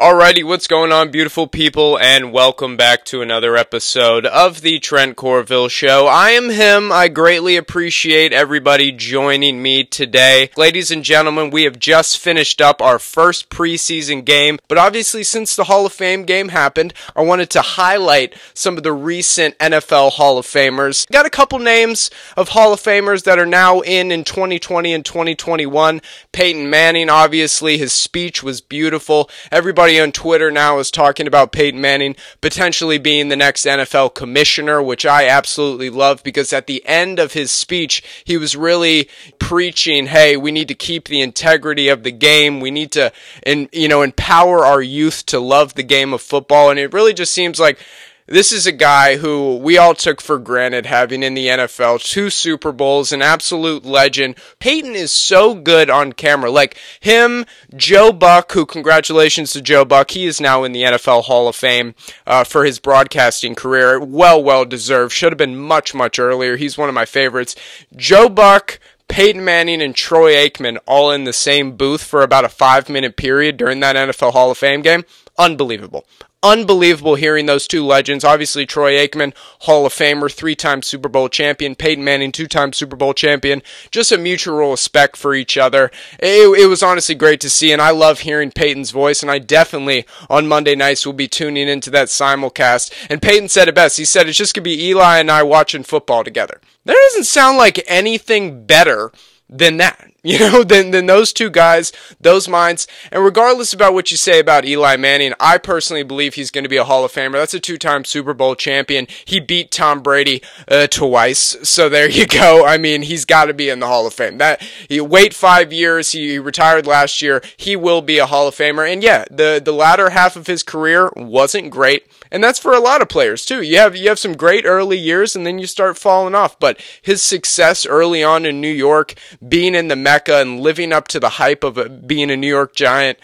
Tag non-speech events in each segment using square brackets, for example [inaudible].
Alrighty, what's going on, beautiful people, and welcome back to another episode of the Trent Corville Show. I am him. I greatly appreciate everybody joining me today. Ladies and gentlemen, we have just finished up our first preseason game, but obviously, since the Hall of Fame game happened, I wanted to highlight some of the recent NFL Hall of Famers. Got a couple names of Hall of Famers that are now in in 2020 and 2021. Peyton Manning, obviously, his speech was beautiful. Everybody everybody on Twitter now is talking about Peyton Manning potentially being the next NFL commissioner, which I absolutely love because at the end of his speech, he was really preaching, hey, we need to keep the integrity of the game. We need to, and you know, empower our youth to love the game of football. And it really just seems like this is a guy who we all took for granted having in the NFL two Super Bowls, an absolute legend. Peyton is so good on camera. Like him, Joe Buck, who congratulations to Joe Buck. He is now in the NFL Hall of Fame uh, for his broadcasting career. Well, well deserved. Should have been much, much earlier. He's one of my favorites. Joe Buck, Peyton Manning and Troy Aikman all in the same booth for about a five minute period during that NFL Hall of Fame game. Unbelievable unbelievable hearing those two legends. Obviously, Troy Aikman, Hall of Famer, three time Super Bowl champion, Peyton Manning, two time Super Bowl champion. Just a mutual respect for each other. It, it, was honestly great to see, and I love hearing Peyton's voice, and I definitely on Monday nights will be tuning into that simulcast. And Peyton said it best. He said it's just going to be Eli and I watching football together. That doesn't sound like anything better than that. [laughs] You know, than, than those two guys, those minds. And regardless about what you say about Eli Manning, I personally believe he's going to be a Hall of Famer. That's a two time Super Bowl champion. He beat Tom Brady uh, twice. So there you go. I mean, he's got to be in the Hall of Fame. That he wait five years. He retired last year. He will be a Hall of Famer. And yeah, the, the latter half of his career wasn't great. And that's for a lot of players too. You have, you have some great early years and then you start falling off. But his success early on in New York, being in the Mecca and living up to the hype of a, being a New York Giant.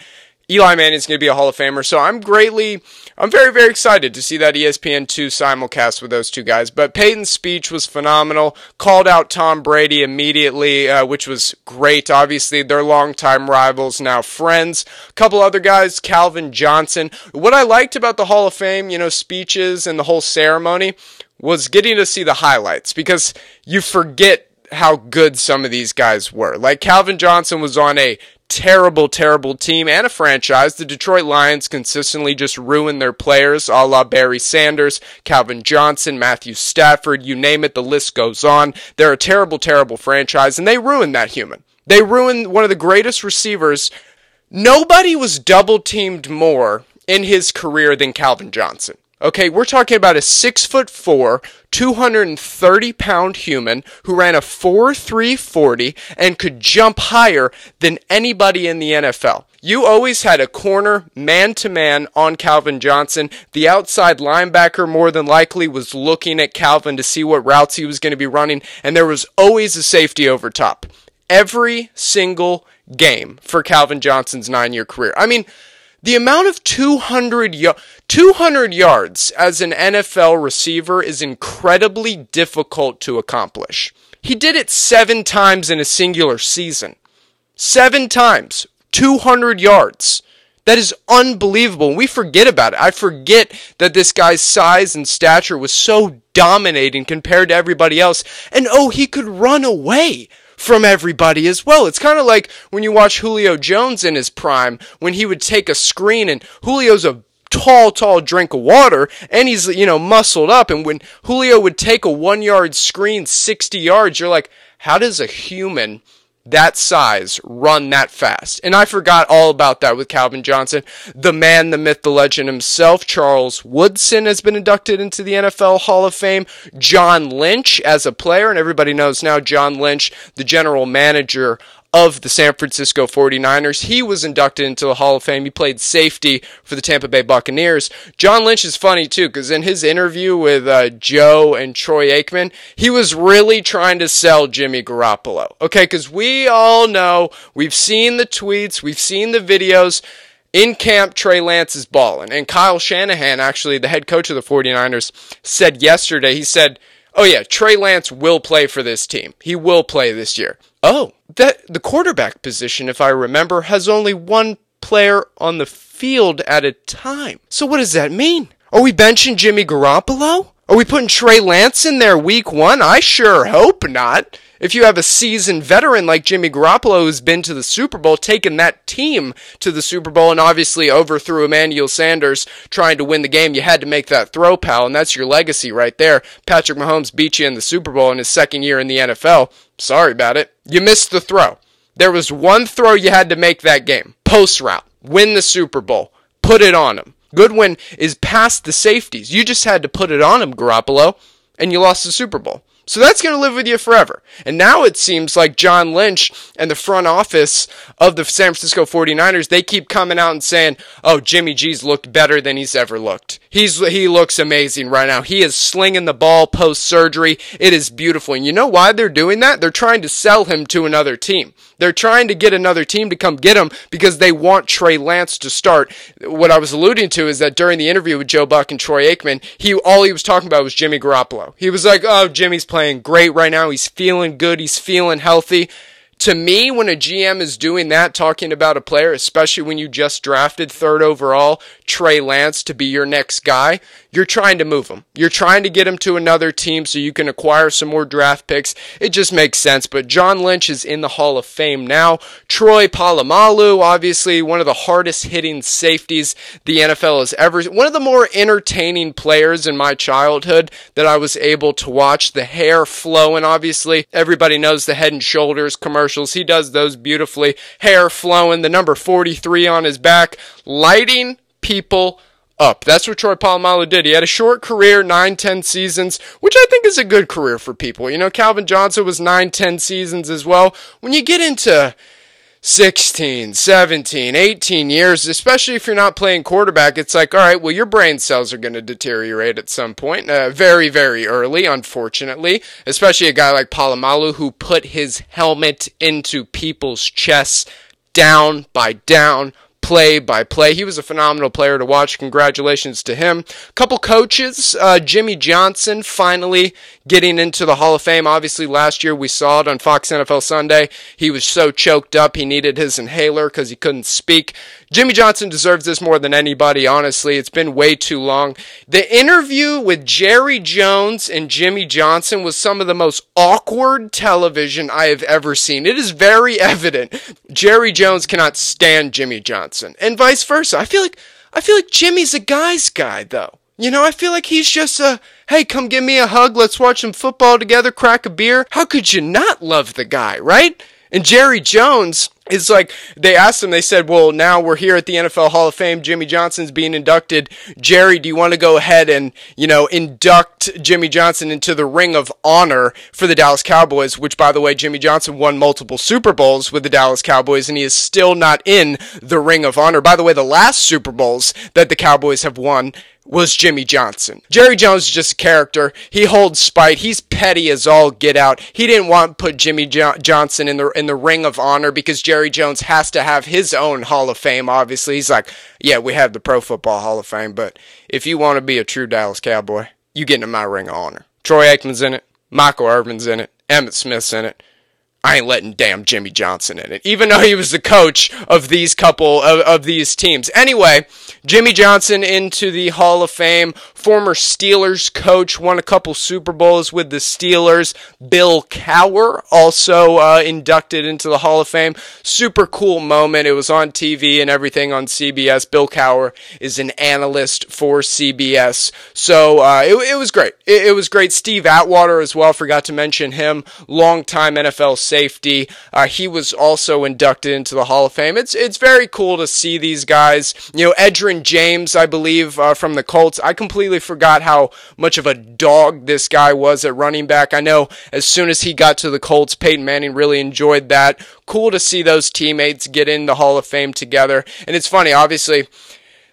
Eli Manning is going to be a Hall of Famer. So I'm greatly, I'm very, very excited to see that ESPN2 simulcast with those two guys. But Peyton's speech was phenomenal. Called out Tom Brady immediately, uh, which was great. Obviously, they're longtime rivals, now friends. A couple other guys, Calvin Johnson. What I liked about the Hall of Fame, you know, speeches and the whole ceremony was getting to see the highlights because you forget how good some of these guys were. Like Calvin Johnson was on a terrible, terrible team and a franchise. The Detroit Lions consistently just ruin their players, a la Barry Sanders, Calvin Johnson, Matthew Stafford, you name it, the list goes on. They're a terrible, terrible franchise, and they ruined that human. They ruined one of the greatest receivers. Nobody was double teamed more in his career than Calvin Johnson. Okay, we're talking about a six foot four, 230 pound human who ran a 4.340 and could jump higher than anybody in the NFL. You always had a corner man to man on Calvin Johnson. The outside linebacker more than likely was looking at Calvin to see what routes he was going to be running, and there was always a safety over top. Every single game for Calvin Johnson's nine year career. I mean, the amount of 200, y- 200 yards as an NFL receiver is incredibly difficult to accomplish. He did it seven times in a singular season. Seven times. 200 yards. That is unbelievable. We forget about it. I forget that this guy's size and stature was so dominating compared to everybody else. And oh, he could run away from everybody as well. It's kind of like when you watch Julio Jones in his prime, when he would take a screen and Julio's a tall, tall drink of water, and he's, you know, muscled up. And when Julio would take a one yard screen 60 yards, you're like, how does a human that size run that fast. And I forgot all about that with Calvin Johnson. The man, the myth, the legend himself, Charles Woodson, has been inducted into the NFL Hall of Fame. John Lynch as a player, and everybody knows now John Lynch, the general manager of the San Francisco 49ers. He was inducted into the Hall of Fame. He played safety for the Tampa Bay Buccaneers. John Lynch is funny too, because in his interview with uh, Joe and Troy Aikman, he was really trying to sell Jimmy Garoppolo. Okay, because we all know, we've seen the tweets, we've seen the videos. In camp, Trey Lance is balling. And Kyle Shanahan, actually, the head coach of the 49ers, said yesterday, he said, Oh yeah, Trey Lance will play for this team. He will play this year. Oh, that the quarterback position, if I remember, has only one player on the field at a time. So what does that mean? Are we benching Jimmy Garoppolo? Are we putting Trey Lance in there week one? I sure hope not. If you have a seasoned veteran like Jimmy Garoppolo who's been to the Super Bowl, taken that team to the Super Bowl, and obviously overthrew Emmanuel Sanders trying to win the game, you had to make that throw, pal, and that's your legacy right there. Patrick Mahomes beat you in the Super Bowl in his second year in the NFL. Sorry about it. You missed the throw. There was one throw you had to make that game. Post route. Win the Super Bowl. Put it on him. Goodwin is past the safeties. You just had to put it on him, Garoppolo, and you lost the Super Bowl. So that's going to live with you forever. And now it seems like John Lynch and the front office of the San Francisco 49ers, they keep coming out and saying, "Oh, Jimmy G's looked better than he's ever looked. He's he looks amazing right now. He is slinging the ball post surgery. It is beautiful." And you know why they're doing that? They're trying to sell him to another team. They're trying to get another team to come get him because they want Trey Lance to start. What I was alluding to is that during the interview with Joe Buck and Troy Aikman, he all he was talking about was Jimmy Garoppolo. He was like, "Oh, Jimmy's playing great right now. He's feeling good. He's feeling healthy." To me, when a GM is doing that, talking about a player, especially when you just drafted third overall, Trey Lance to be your next guy, you're trying to move him. You're trying to get him to another team so you can acquire some more draft picks. It just makes sense. But John Lynch is in the Hall of Fame now. Troy Polamalu, obviously one of the hardest hitting safeties the NFL has ever. One of the more entertaining players in my childhood that I was able to watch. The hair flowing, obviously. Everybody knows the Head and Shoulders commercials. He does those beautifully. Hair flowing, the number 43 on his back, lighting people up. That's what Troy Polamalu did. He had a short career, 9, 10 seasons, which I think is a good career for people. You know, Calvin Johnson was 9, 10 seasons as well. When you get into 16, 17, 18 years, especially if you're not playing quarterback, it's like, all right, well, your brain cells are going to deteriorate at some point, uh, very, very early, unfortunately. Especially a guy like Polamalu who put his helmet into people's chests down by down play by play. He was a phenomenal player to watch. Congratulations to him. Couple coaches, uh, Jimmy Johnson finally getting into the Hall of Fame. Obviously, last year we saw it on Fox NFL Sunday. He was so choked up he needed his inhaler because he couldn't speak. Jimmy Johnson deserves this more than anybody, honestly. It's been way too long. The interview with Jerry Jones and Jimmy Johnson was some of the most awkward television I have ever seen. It is very [laughs] evident Jerry Jones cannot stand Jimmy Johnson. And vice versa. I feel like I feel like Jimmy's a guy's guy though. You know, I feel like he's just a hey, come give me a hug, let's watch some football together, crack a beer. How could you not love the guy, right? And Jerry Jones is like, they asked him, they said, well, now we're here at the NFL Hall of Fame. Jimmy Johnson's being inducted. Jerry, do you want to go ahead and, you know, induct Jimmy Johnson into the Ring of Honor for the Dallas Cowboys, which, by the way, Jimmy Johnson won multiple Super Bowls with the Dallas Cowboys, and he is still not in the Ring of Honor. By the way, the last Super Bowls that the Cowboys have won was Jimmy Johnson. Jerry Jones is just a character. He holds spite. He's petty as all get out. He didn't want to put Jimmy jo- Johnson in the in the ring of honor because Jerry Jones has to have his own Hall of Fame. Obviously, he's like, yeah, we have the Pro Football Hall of Fame, but if you want to be a true Dallas Cowboy, you get into my ring of honor. Troy Aikman's in it. Michael Irvin's in it. Emmitt Smith's in it. I ain't letting damn Jimmy Johnson in it, even though he was the coach of these couple of, of these teams. Anyway, Jimmy Johnson into the Hall of Fame, former Steelers coach, won a couple Super Bowls with the Steelers. Bill Cowher also uh, inducted into the Hall of Fame. Super cool moment. It was on TV and everything on CBS. Bill Cowher is an analyst for CBS, so uh, it, it, was great. It, it, was great. Steve Atwater as well. Forgot to mention him. Longtime NFL safety. Uh, he was also inducted into the Hall of Fame. It's it's very cool to see these guys. You know, Edgerrin James, I believe, uh, from the Colts. I completely forgot how much of a dog this guy was at running back. I know as soon as he got to the Colts, Peyton Manning really enjoyed that. Cool to see those teammates get in the Hall of Fame together. And it's funny, obviously,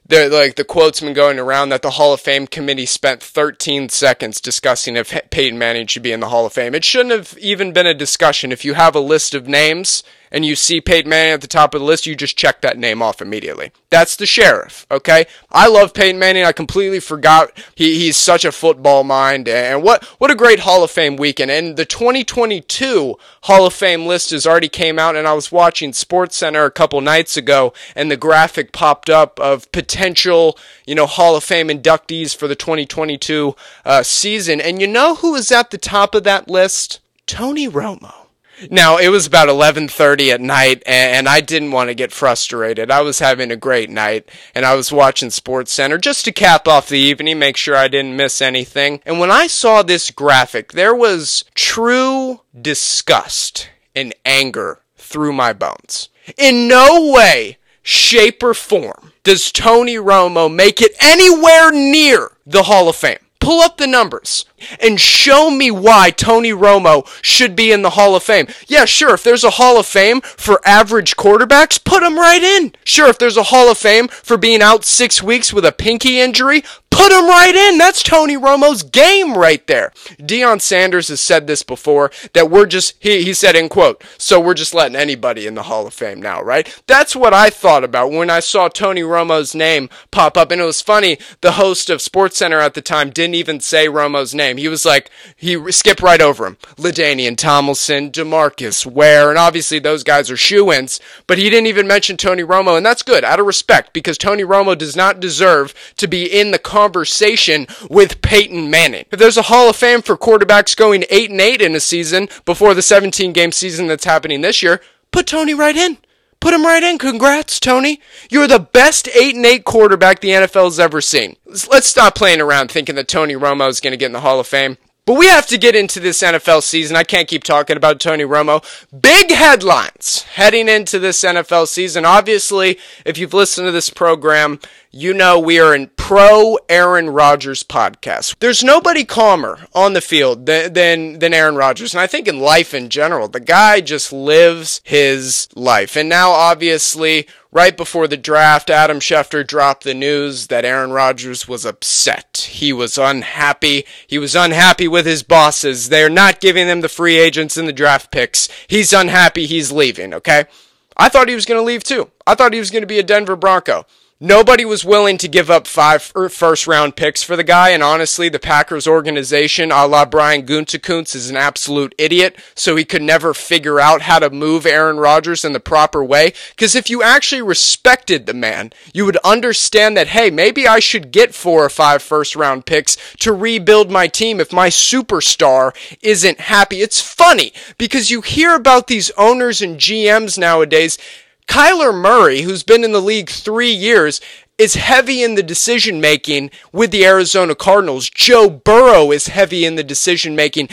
the like the quotes been going around that the Hall of Fame committee spent 13 seconds discussing if Peyton Manning should be in the Hall of Fame. It shouldn't have even been a discussion. If you have a list of names and you see Peyton Manning at the top of the list, you just check that name off immediately. That's the sheriff, okay? I love Peyton Manning. I completely forgot he, he's such a football mind. And what, what a great Hall of Fame weekend. And the 2022 Hall of Fame list has already came out, and I was watching SportsCenter a couple nights ago, and the graphic popped up of potential, you know, Hall of Fame inductees for the 2022 uh, season. And you know who is at the top of that list? Tony Romo. Now it was about 11:30 at night and I didn't want to get frustrated. I was having a great night and I was watching SportsCenter just to cap off the evening, make sure I didn't miss anything. And when I saw this graphic, there was true disgust and anger through my bones. In no way, shape or form does Tony Romo make it anywhere near the Hall of Fame pull up the numbers and show me why Tony Romo should be in the Hall of Fame. Yeah, sure, if there's a Hall of Fame for average quarterbacks, put him right in. Sure, if there's a Hall of Fame for being out six weeks with a pinky injury, put him right in. That's Tony Romo's game right there. Deion Sanders has said this before that we're just, he, he said in quote, so we're just letting anybody in the Hall of Fame now, right? That's what I thought about when I saw Tony Romo's name pop up. And it was funny, the host of SportsCenter at the time didn't even say Romo's name. He was like, he skipped right over him. LaDainian Tomlinson, Demarcus Ware, and obviously those guys are shoe-ins, but he didn't even mention Tony Romo, and that's good, out of respect, because Tony Romo does not deserve to be in the conversation with Peyton Manning. If there's a Hall of Fame for quarterbacks going 8 and 8 in a season before the 17 game season that's happening this year, put Tony right in. Put him right in. Congrats, Tony. You're the best 8 and 8 quarterback the NFL's ever seen. Let's stop playing around thinking that Tony Romo is going to get in the Hall of Fame. But we have to get into this NFL season. I can't keep talking about Tony Romo. Big headlines heading into this NFL season. Obviously, if you've listened to this program, you know we are in pro Aaron Rodgers podcast. There's nobody calmer on the field than, than, than Aaron Rodgers. And I think in life in general, the guy just lives his life. And now, obviously, right before the draft, Adam Schefter dropped the news that Aaron Rodgers was upset. He was unhappy. He was unhappy with his bosses. They're not giving him the free agents and the draft picks. He's unhappy. He's leaving, okay? I thought he was going to leave too. I thought he was going to be a Denver Bronco. Nobody was willing to give up five er, first round picks for the guy, and honestly, the Packers organization, a la Brian Gutekunst, is an absolute idiot, so he could never figure out how to move Aaron Rodgers in the proper way. Because if you actually respected the man, you would understand that, hey, maybe I should get four or five first round picks to rebuild my team if my superstar isn't happy. It's funny because you hear about these owners and GMs nowadays Kyler Murray, who's been in the league three years, is heavy in the decision making with the Arizona Cardinals. Joe Burrow is heavy in the decision making.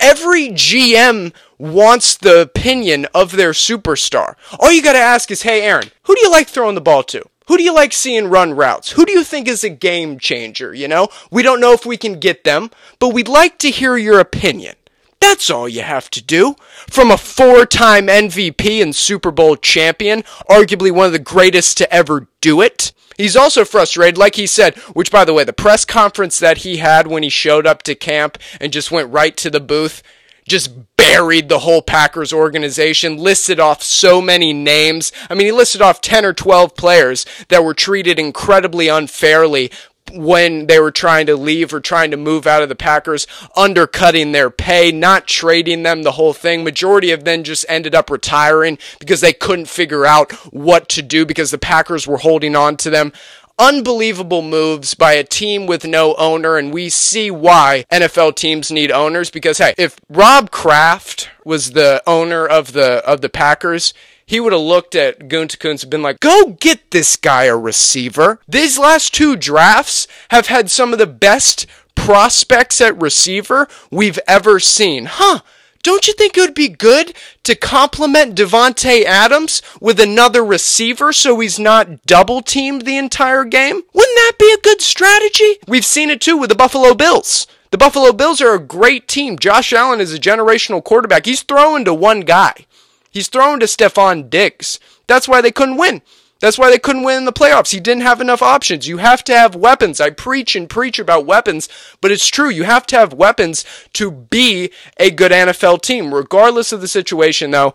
Every GM wants the opinion of their superstar. All you got to ask is, hey, Aaron, who do you like throwing the ball to? Who do you like seeing run routes? Who do you think is a game changer? You know, we don't know if we can get them, but we'd like to hear your opinion. That's all you have to do. From a four time MVP and Super Bowl champion, arguably one of the greatest to ever do it. He's also frustrated, like he said, which by the way, the press conference that he had when he showed up to camp and just went right to the booth, just buried the whole Packers organization, listed off so many names. I mean, he listed off 10 or 12 players that were treated incredibly unfairly when they were trying to leave or trying to move out of the Packers, undercutting their pay, not trading them, the whole thing. Majority of them just ended up retiring because they couldn't figure out what to do because the Packers were holding on to them. Unbelievable moves by a team with no owner, and we see why NFL teams need owners because hey, if Rob Kraft was the owner of the of the Packers, he would have looked at Gutekunst and been like, go get this guy a receiver. These last two drafts have had some of the best prospects at receiver we've ever seen. Huh. Don't you think it would be good to complement Davante Adams with another receiver so he's not double teamed the entire game? Wouldn't that be a good strategy? We've seen it too with the Buffalo Bills. The Buffalo Bills are a great team. Josh Allen is a generational quarterback. He's throwing to one guy. He's thrown to Stefon Diggs. That's why they couldn't win. That's why they couldn't win in the playoffs. He didn't have enough options. You have to have weapons. I preach and preach about weapons, but it's true. You have to have weapons to be a good NFL team. Regardless of the situation, though,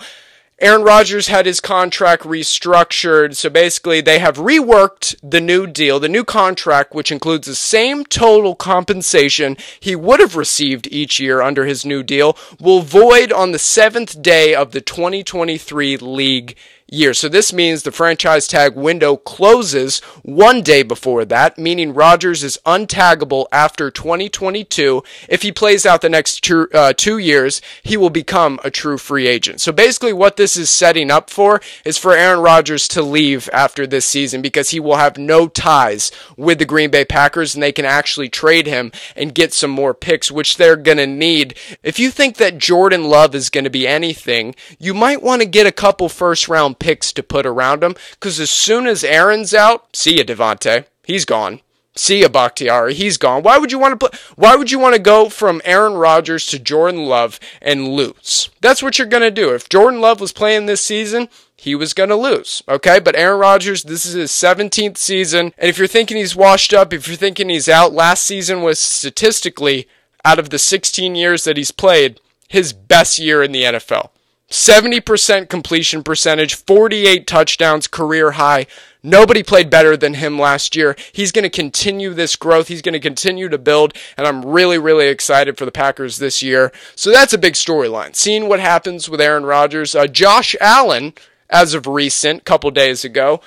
Aaron Rodgers had his contract restructured. So basically, they have reworked the new deal, the new contract, which includes the same total compensation he would have received each year under his new deal, will void on the seventh day of the 2023 league year. So this means the franchise tag window closes one day before that, meaning Rodgers is untaggable after 2022. If he plays out the next two, uh, two years, he will become a true free agent. So basically what this is setting up for is for Aaron Rodgers to leave after this season because he will have no ties with the Green Bay Packers and they can actually trade him and get some more picks, which they're going to need. If you think that Jordan Love is going to be anything, you might want to get a couple first round picks to put around him. Because as soon as Aaron's out, see ya, Davante. He's gone. See ya, Bakhtiari. He's gone. Why would you want to put? Why would you want to go from Aaron Rodgers to Jordan Love and lose? That's what you're gonna do. If Jordan Love was playing this season, he was going to lose. Okay. But Aaron Rodgers, this is his 17th season. And if you're thinking he's washed up, if you're thinking he's out, last season was statistically, out of the 16 years that he's played, his best year in the NFL. 70% completion percentage, 48 touchdowns, career high. Nobody played better than him last year. He's going to continue this growth. He's going to continue to build, and I'm really, really excited for the Packers this year. So that's a big storyline. Seeing what happens with Aaron Rodgers. Uh, Josh Allen, as of recent, couple days ago,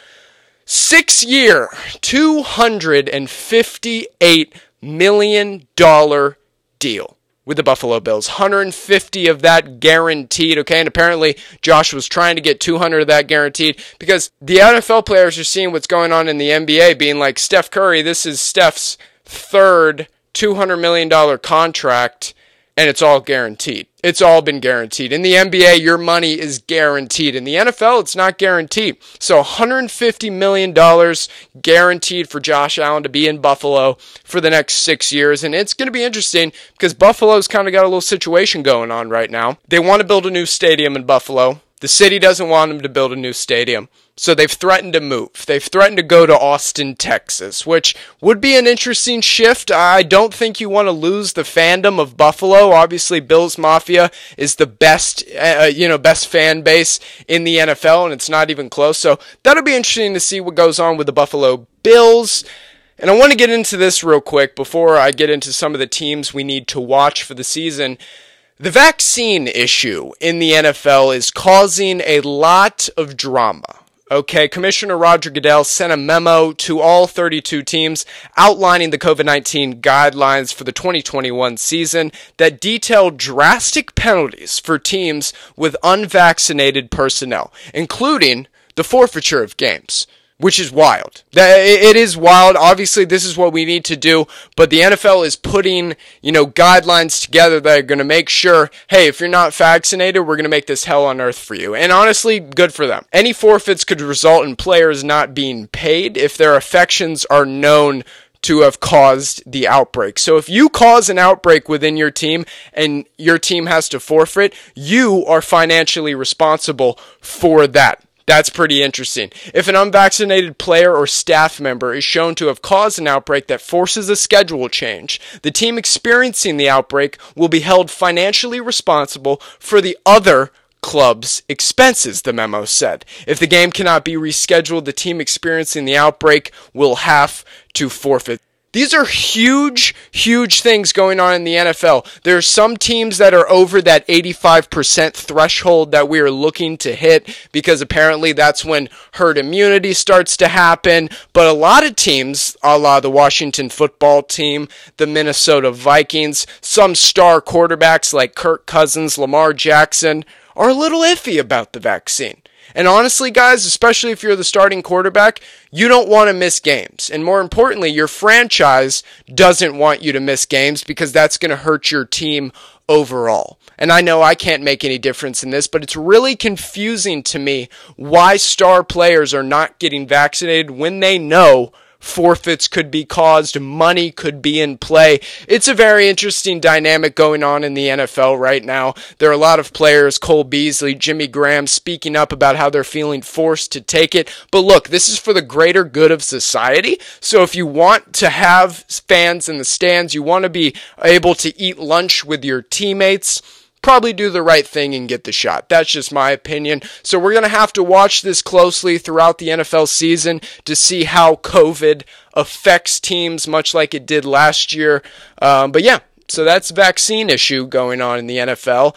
six year, $258 million deal with the Buffalo Bills. 150 of that guaranteed, okay? And apparently Josh was trying to get 200 of that guaranteed because the NFL players are seeing what's going on in the NBA being like Steph Curry, this is Steph's third $200 million contract and it's all guaranteed. It's all been guaranteed. In the NBA, your money is guaranteed. In the NFL, it's not guaranteed. So $150 million guaranteed for Josh Allen to be in Buffalo for the next six years. And it's going to be interesting because Buffalo's kind of got a little situation going on right now. They want to build a new stadium in Buffalo. The city doesn't want them to build a new stadium. So they've threatened to move. They've threatened to go to Austin, Texas, which would be an interesting shift. I don't think you want to lose the fandom of Buffalo. Obviously, Bills Mafia is the best, uh, uh you know, best fan base in the NFL, and it's not even close. So that'll be interesting to see what goes on with the Buffalo Bills. And I want to get into this real quick before I get into some of the teams we need to watch for the season. The vaccine issue in the NFL is causing a lot of drama. Okay, Commissioner Roger Goodell sent a memo to all 32 teams outlining the COVID 19 guidelines for the 2021 season that detailed drastic penalties for teams with unvaccinated personnel, including the forfeiture of games which is wild. It is wild. Obviously, this is what we need to do, but the NFL is putting, you know, guidelines together that are going to make sure, hey, if you're not vaccinated, we're going to make this hell on earth for you. And honestly, good for them. Any forfeits could result in players not being paid if their affections are known to have caused the outbreak. So if you cause an outbreak within your team and your team has to forfeit, you are financially responsible for that. That's pretty interesting. If an unvaccinated player or staff member is shown to have caused an outbreak that forces a schedule change, the team experiencing the outbreak will be held financially responsible for the other club's expenses, the memo said. If the game cannot be rescheduled, the team experiencing the outbreak will have to forfeit these are huge, huge things going on in the NFL. There are some teams that are over that 85% threshold that we are looking to hit because apparently that's when herd immunity starts to happen. But a lot of teams, a la the Washington football team, the Minnesota Vikings, some star quarterbacks like Kirk Cousins, Lamar Jackson, are a little iffy about the vaccine. And honestly, guys, especially if you're the starting quarterback, you don't want to miss games. And more importantly, your franchise doesn't want you to miss games because that's going to hurt your team overall. And I know I can't make any difference in this, but it's really confusing to me why star players are not getting vaccinated when they know forfeits could be caused, money could be in play. It's a very interesting dynamic going on in the NFL right now. There are a lot of players, Cole Beasley, Jimmy Graham, speaking up about how they're feeling forced to take it. But look, this is for the greater good of society. So if you want to have fans in the stands, you want to be able to eat lunch with your teammates, probably do the right thing and get the shot. That's just my opinion. So we're going to have to watch this closely throughout the NFL season to see how COVID affects teams, much like it did last year. Um, but yeah, so that's vaccine issue going on in the NFL.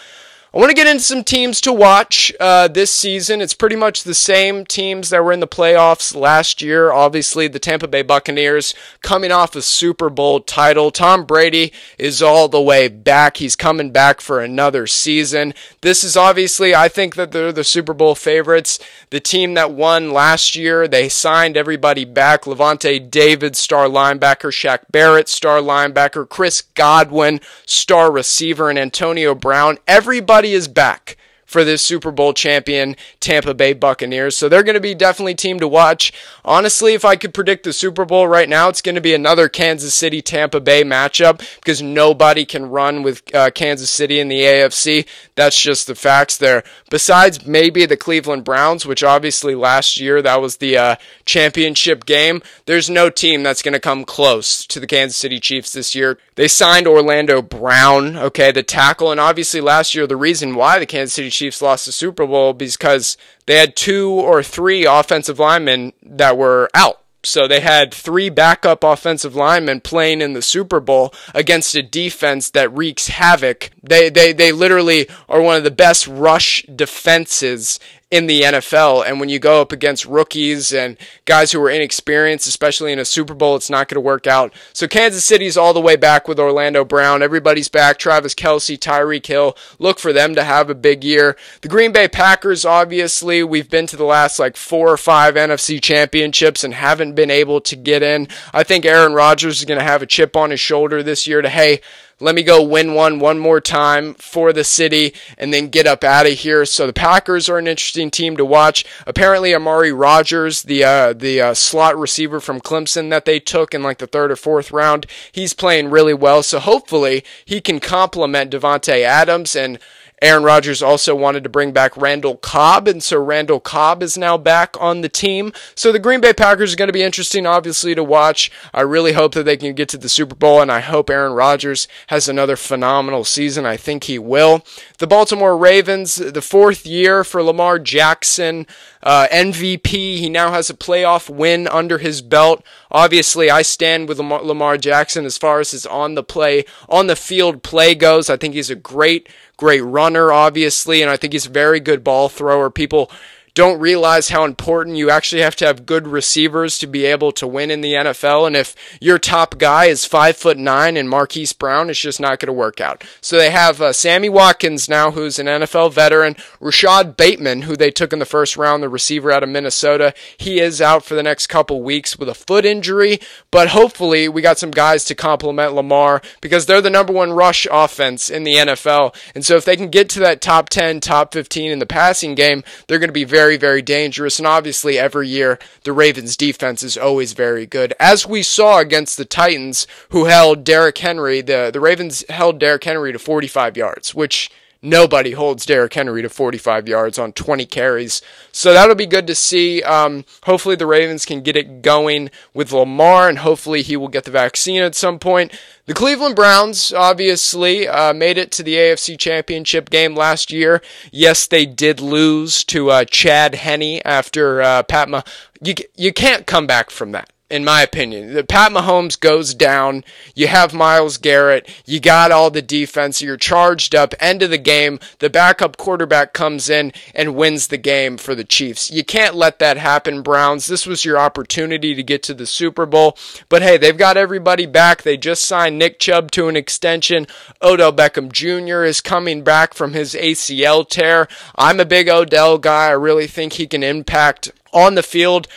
I want to get into some teams to watch uh, this season. It's pretty much the same teams that were in the playoffs last year. Obviously, the Tampa Bay Buccaneers coming off a Super Bowl title. Tom Brady is all the way back. He's coming back for another season. This is obviously, I think that they're the Super Bowl favorites. The team that won last year, they signed everybody back. Lavonte David, star linebacker. Shaq Barrett, star linebacker. Chris Godwin, star receiver. And Antonio Brown. Everybody everybody is back for this Super Bowl champion Tampa Bay Buccaneers. So they're going to be definitely team to watch. Honestly, if I could predict the Super Bowl right now, it's going to be another Kansas City Tampa Bay matchup because nobody can run with uh, Kansas City in the AFC. That's just the facts there. Besides maybe the Cleveland Browns, which obviously last year that was the uh, championship game, there's no team that's going to come close to the Kansas City Chiefs this year. They signed Orlando Brown, okay, the tackle, and obviously last year the reason why the Kansas City Chiefs lost the Super Bowl because they had two or three offensive linemen that were out. So they had three backup offensive linemen playing in the Super Bowl against a defense that wreaks havoc. They they they literally are one of the best rush defenses in the NFL. And when you go up against rookies and guys who are inexperienced, especially in a Super Bowl, it's not going to work out. So Kansas City's all the way back with Orlando Brown. Everybody's back. Travis Kelce, Tyreek Hill. Look for them to have a big year. The Green Bay Packers, obviously, we've been to the last like four or five NFC championships and haven't been able to get in. I think Aaron Rodgers is going to have a chip on his shoulder this year to, hey, let me go win one one more time for the city and then get up out of here. So the Packers are an interesting team to watch. Apparently, Amari Rodgers, the uh, the uh, slot receiver from Clemson that they took in like the third or fourth round, he's playing really well. So hopefully he can complement Davante Adams and Aaron Rodgers also wanted to bring back Randall Cobb, and so Randall Cobb is now back on the team. So the Green Bay Packers are going to be interesting, obviously, to watch. I really hope that they can get to the Super Bowl, and I hope Aaron Rodgers has another phenomenal season. I think he will. The Baltimore Ravens, the fourth year for Lamar Jackson, uh, MVP. He now has a playoff win under his belt. Obviously, I stand with Lamar, Lamar Jackson as far as his on the play, on the field play goes. I think he's a great great runner, obviously, and I think he's a very good ball thrower. People don't realize how important you actually have to have good receivers to be able to win in the NFL. And if your top guy is five foot nine and Marquise Brown, it's just not going to work out. So they have uh, Sammy Watkins now, who's an NFL veteran. Rashod Bateman, who they took in the first round, the receiver out of Minnesota. He is out for the next couple weeks with a foot injury, but hopefully we got some guys to complement Lamar because they're the number one rush offense in the NFL. And so if they can get to that top 10, top 15 in the passing game, they're going to be very very, very dangerous. And obviously, every year, the Ravens' defense is always very good. As we saw against the Titans, who held Derrick Henry, the, the Ravens held Derrick Henry to 45 yards, which nobody holds Derrick Henry to 45 yards on 20 carries. So that'll be good to see. Um, hopefully, the Ravens can get it going with Lamar, and hopefully, he will get the vaccine at some point. The Cleveland Browns obviously uh, made it to the AFC Championship game last year. Yes, they did lose to uh, Chad Henne after uh, Pat. Ma- you you can't come back from that in my opinion. The Pat Mahomes goes down. You have Myles Garrett. You got all the defense. You're charged up. End of the game. The backup quarterback comes in and wins the game for the Chiefs. You can't let that happen, Browns. This was your opportunity to get to the Super Bowl. But hey, they've got everybody back. They just signed Nick Chubb to an extension. Odell Beckham Jr. is coming back from his ACL tear. I'm a big Odell guy. I really think he can impact on the field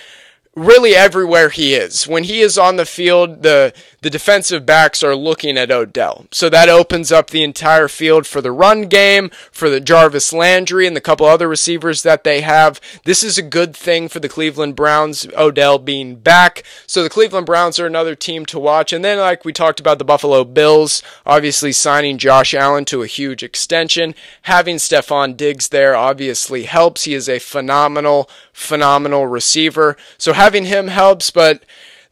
really everywhere he is. When he is on the field, the the defensive backs are looking at Odell. So that opens up the entire field for the run game, for the Jarvis Landry and the couple other receivers that they have. This is a good thing for the Cleveland Browns, Odell being back. So the Cleveland Browns are another team to watch. And then like we talked about the Buffalo Bills, obviously signing Josh Allen to a huge extension, having Stefon Diggs there obviously helps. He is a phenomenal phenomenal receiver. So having him helps, but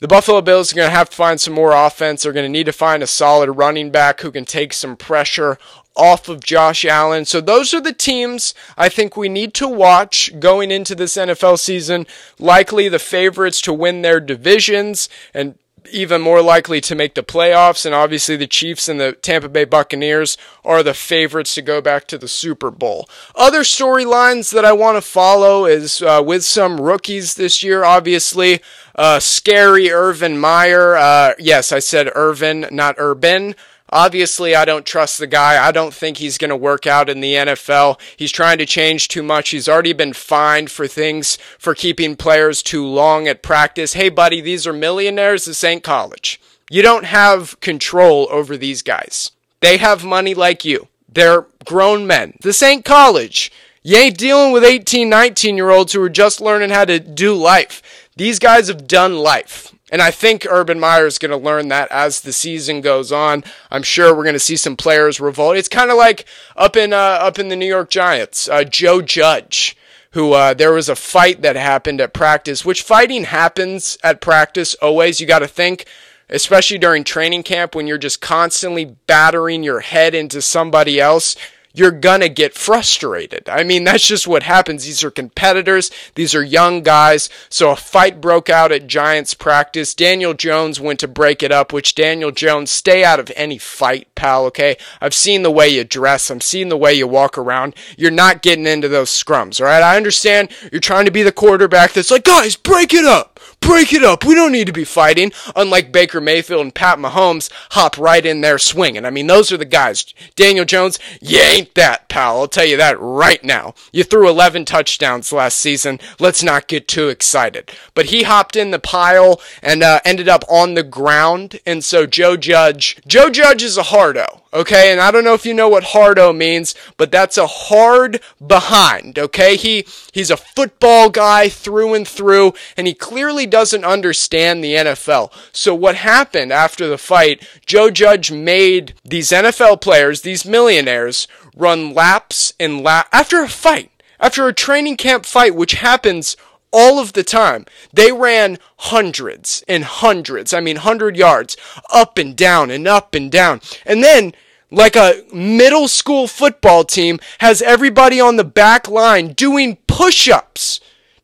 the Buffalo Bills are going to have to find some more offense. They're going to need to find a solid running back who can take some pressure off of Josh Allen. So those are the teams I think we need to watch going into this NFL season. Likely the favorites to win their divisions and even more likely to make the playoffs. And obviously, the Chiefs and the Tampa Bay Buccaneers are the favorites to go back to the Super Bowl. Other storylines that I want to follow is uh, with some rookies this year, obviously. Uh, scary Irvin Meyer. Uh, yes, I said Irvin, not Urban. Obviously, I don't trust the guy. I don't think he's going to work out in the NFL. He's trying to change too much. He's already been fined for things for keeping players too long at practice. Hey, buddy, these are millionaires. This ain't college. You don't have control over these guys. They have money like you. They're grown men. This ain't college. You ain't dealing with 18, 19 year olds who are just learning how to do life. These guys have done life. And I think Urban Meyer is going to learn that as the season goes on. I'm sure we're going to see some players revolt. It's kind of like up in uh, up in the New York Giants, uh, Joe Judge, who uh, there was a fight that happened at practice. Which fighting happens at practice always. You got to think, especially during training camp when you're just constantly battering your head into somebody else you're gonna get frustrated. I mean, that's just what happens. These are competitors. These are young guys. So a fight broke out at Giants practice. Daniel Jones went to break it up, which Daniel Jones, stay out of any fight, pal, okay? I've seen the way you dress. I'm seeing the way you walk around. You're not getting into those scrums, alright? I understand you're trying to be the quarterback that's like, guys, break it up break it up. We don't need to be fighting. Unlike Baker Mayfield and Pat Mahomes, hop right in there swinging. I mean, those are the guys. Daniel Jones, you ain't that, pal. I'll tell you that right now. You threw 11 touchdowns last season. Let's not get too excited. But he hopped in the pile and uh, ended up on the ground. And so Joe Judge, Joe Judge is a hardo. Okay, and I don't know if you know what hardo means, but that's a hard behind, okay? He he's a football guy through and through, and he clearly doesn't understand the NFL. So what happened after the fight, Joe Judge made these NFL players, these millionaires, run laps and lap after a fight, after a training camp fight, which happens all of the time. They ran hundreds and hundreds, I mean, 100 yards, up and down and up and down. And then, like a middle school football team, has everybody on the back line doing push ups.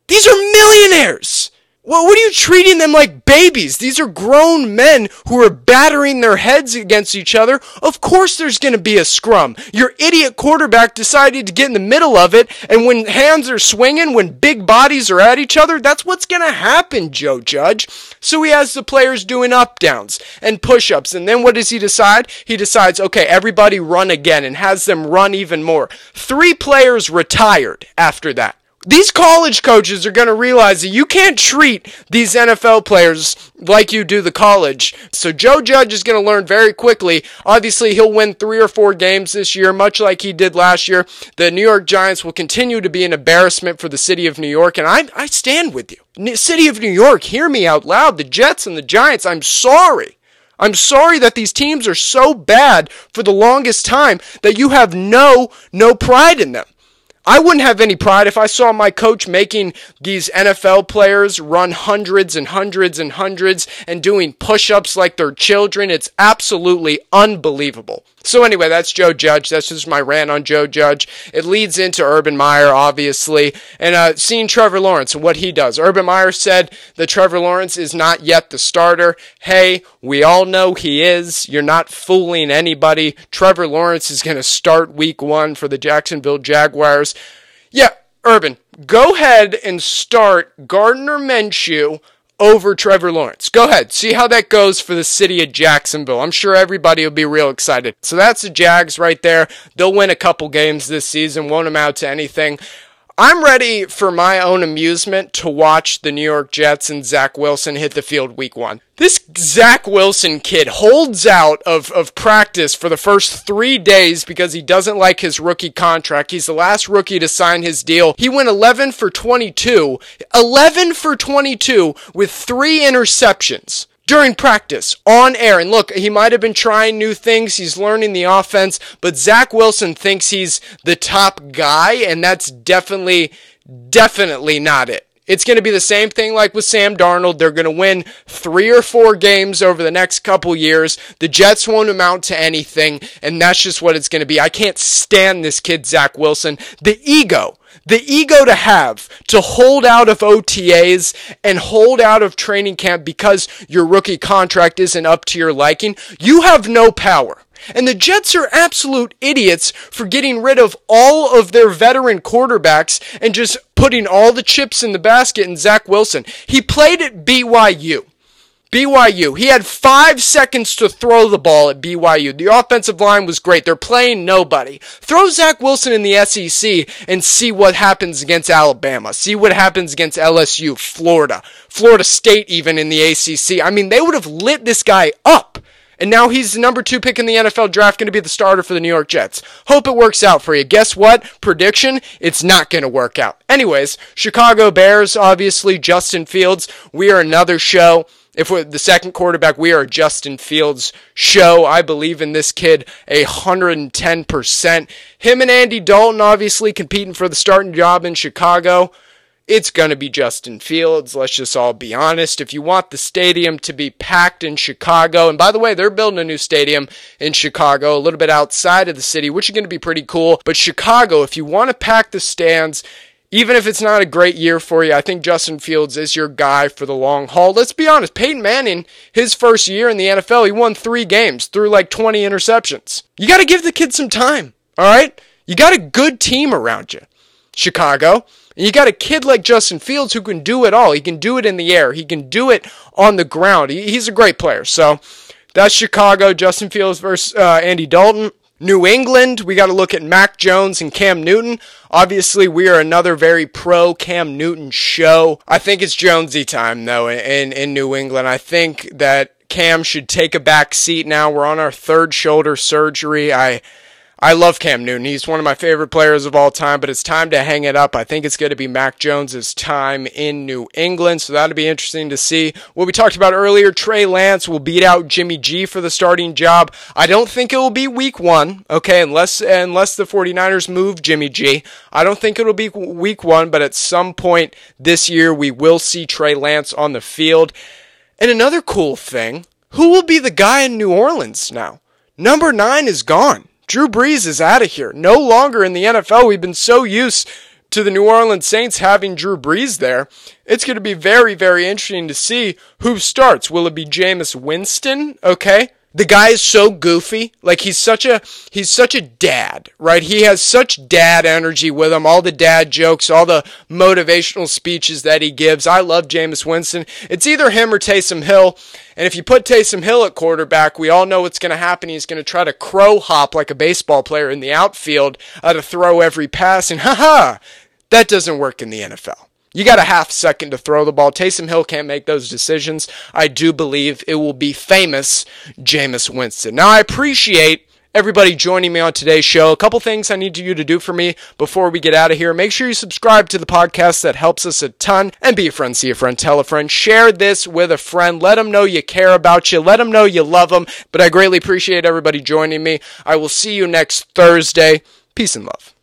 These are millionaires. What are you treating them like babies? These are grown men who are battering their heads against each other. Of course there's going to be a scrum. Your idiot quarterback decided to get in the middle of it, and when hands are swinging, when big bodies are at each other, that's what's going to happen, Joe Judge. So he has the players doing up downs and push ups, and then what does he decide? He decides, okay, everybody run again, and has them run even more. Three players retired after that. These college coaches are going to realize that you can't treat these NFL players like you do the college. So Joe Judge is going to learn very quickly. Obviously, he'll win three or four games this year, much like he did last year. The New York Giants will continue to be an embarrassment for the city of New York, and I, I stand with you. City of New York, hear me out loud. The Jets and the Giants, I'm sorry. I'm sorry that these teams are so bad for the longest time that you have no, no pride in them. I wouldn't have any pride if I saw my coach making these NFL players run hundreds and hundreds and hundreds and doing push ups like they're children. It's absolutely unbelievable. So, anyway, that's Joe Judge. That's just my rant on Joe Judge. It leads into Urban Meyer, obviously, and uh, seeing Trevor Lawrence and what he does. Urban Meyer said that Trevor Lawrence is not yet the starter. Hey, we all know he is. You're not fooling anybody. Trevor Lawrence is going to start week one for the Jacksonville Jaguars. Yeah, Urban, go ahead and start Gardner Minshew over Trevor Lawrence. Go ahead, see how that goes for the city of Jacksonville. I'm sure everybody will be real excited. So that's the Jags right there. They'll win a couple games this season, won't amount to anything. I'm ready for my own amusement to watch the New York Jets and Zach Wilson hit the field week one. This Zach Wilson kid holds out of, of practice for the first three days because he doesn't like his rookie contract. He's the last rookie to sign his deal. He went 11 for 22. 11 for 22 with three interceptions during practice on air. And look, he might have been trying new things. He's learning the offense, but Zach Wilson thinks he's the top guy, and that's definitely, definitely not it. It's going to be the same thing like with Sam Darnold. They're going to win three or four games over the next couple years. The Jets won't amount to anything, and that's just what it's going to be. I can't stand this kid, Zach Wilson. The ego, the ego to have to hold out of OTAs and hold out of training camp because your rookie contract isn't up to your liking. You have no power. And the Jets are absolute idiots for getting rid of all of their veteran quarterbacks and just putting all the chips in the basket in Zach Wilson. He played at BYU. BYU. He had five seconds to throw the ball at BYU. The offensive line was great. They're playing nobody. Throw Zach Wilson in the SEC and see what happens against Alabama. See what happens against LSU, Florida, Florida State, even in the ACC. I mean, they would have lit this guy up. And now he's the number two pick in the NFL draft, going to be the starter for the New York Jets. Hope it works out for you. Guess what? Prediction? It's not going to work out. Anyways, Chicago Bears, obviously, Justin Fields. We are another show. If we're the second quarterback, we are Justin Fields show. I believe in this kid a 110%. Him and Andy Dalton obviously competing for the starting job in Chicago it's going to be Justin Fields. Let's just all be honest. If you want the stadium to be packed in Chicago, and by the way, they're building a new stadium in Chicago, a little bit outside of the city, which is going to be pretty cool. But Chicago, if you want to pack the stands, even if it's not a great year for you, I think Justin Fields is your guy for the long haul. Let's be honest. Peyton Manning, his first year in the NFL, he won three games, threw like 20 interceptions. You got to give the kid some time, all right? You got a good team around you. Chicago. And you got a kid like Justin Fields who can do it all. He can do it in the air. He can do it on the ground. He, he's a great player. So that's Chicago. Justin Fields versus uh, Andy Dalton. New England, we got to look at Mac Jones and Cam Newton. Obviously, we are another very pro Cam Newton show. I think it's Jonesy time though in in New England. I think that Cam should take a back seat now. We're on our third shoulder surgery. I I love Cam Newton. He's one of my favorite players of all time, but it's time to hang it up. I think it's going to be Mac Jones's time in New England, so that'll be interesting to see. What we talked about earlier, Trey Lance will beat out Jimmy G for the starting job. I don't think it will be week one, okay, unless unless the 49ers move Jimmy G. I don't think it'll be week one, but at some point this year we will see Trey Lance on the field. And another cool thing, who will be the guy in New Orleans now? Number nine is gone. Drew Brees is out of here. No longer in the NFL. We've been so used to the New Orleans Saints having Drew Brees there. It's going to be very, very interesting to see who starts. Will it be Jameis Winston? Okay the guy is so goofy. Like he's such a he's such a dad, right? He has such dad energy with him. All the dad jokes, all the motivational speeches that he gives. I love Jameis Winston. It's either him or Taysom Hill. And if you put Taysom Hill at quarterback, we all know what's going to happen. He's going to try to crow hop like a baseball player in the outfield uh, to throw every pass. And haha, that doesn't work in the NFL. You got a half second to throw the ball. Taysom Hill can't make those decisions. I do believe it will be famous Jameis Winston. Now, I appreciate everybody joining me on today's show. A couple things I need you to do for me before we get out of here. Make sure you subscribe to the podcast. That helps us a ton. And be a friend, see a friend, tell a friend. Share this with a friend. Let them know you care about you. Let them know you love them. But I greatly appreciate everybody joining me. I will see you next Thursday. Peace and love.